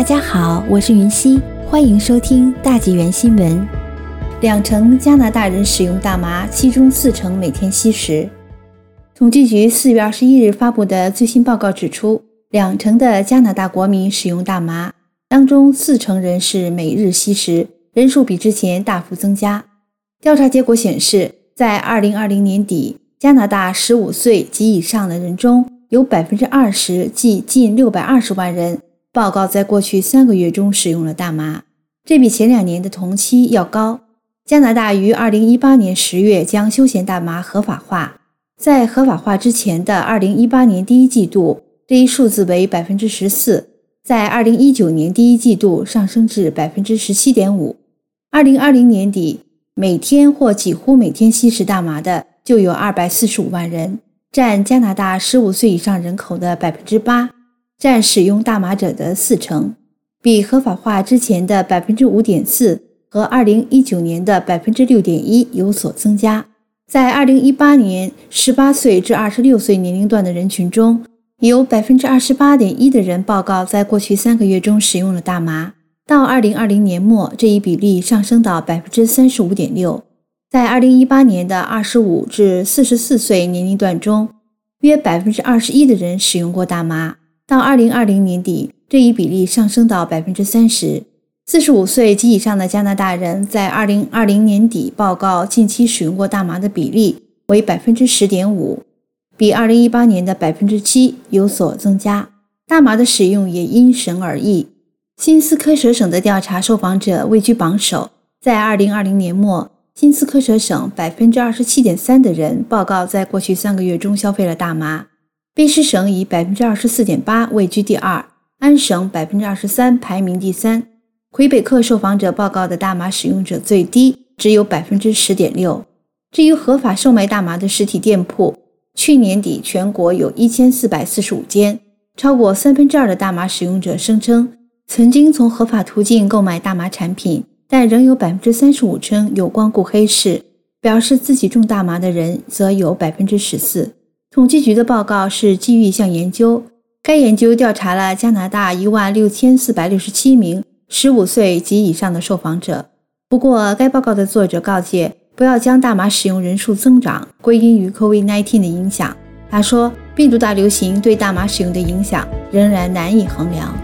大家好，我是云溪，欢迎收听大纪元新闻。两成加拿大人使用大麻，其中四成每天吸食。统计局四月二十一日发布的最新报告指出，两成的加拿大国民使用大麻，当中四成人是每日吸食，人数比之前大幅增加。调查结果显示，在二零二零年底，加拿大十五岁及以上的人中有百分之二十，即近六百二十万人，报告在过去三个月中使用了大麻，这比前两年的同期要高。加拿大于二零一八年十月将休闲大麻合法化，在合法化之前的二零一八年第一季度，这一数字为百分之十四，在二零一九年第一季度上升至百分之十七点五。二零二零年底，每天或几乎每天吸食大麻的就有二百四十五万人，占加拿大十五岁以上人口的百分之八，占使用大麻者的四成，比合法化之前的百分之五点四。和二零一九年的百分之六点一有所增加。在二零一八年十八岁至二十六岁年龄段的人群中，有百分之二十八点一的人报告在过去三个月中使用了大麻。到二零二零年末，这一比例上升到百分之三十五点六。在二零一八年的二十五至四十四岁年龄段中，约百分之二十一的人使用过大麻。到二零二零年底，这一比例上升到百分之三十。四十五岁及以上的加拿大人在二零二零年底报告近期使用过大麻的比例为百分之十点五，比二零一八年的百分之七有所增加。大麻的使用也因省而异。新斯科舍省的调查受访者位居榜首，在二零二零年末，新斯科舍省百分之二十七点三的人报告在过去三个月中消费了大麻，卑诗省以百分之二十四点八位居第二，安省百分之二十三排名第三。魁北克受访者报告的大麻使用者最低，只有百分之十点六。至于合法售卖大麻的实体店铺，去年底全国有一千四百四十五间，超过三分之二的大麻使用者声称曾经从合法途径购买大麻产品，但仍有百分之三十五称有光顾黑市。表示自己种大麻的人则有百分之十四。统计局的报告是基于一项研究，该研究调查了加拿大一万六千四百六十七名。十五岁及以上的受访者。不过，该报告的作者告诫，不要将大麻使用人数增长归因于 COVID-19 的影响。他说，病毒大流行对大麻使用的影响仍然难以衡量。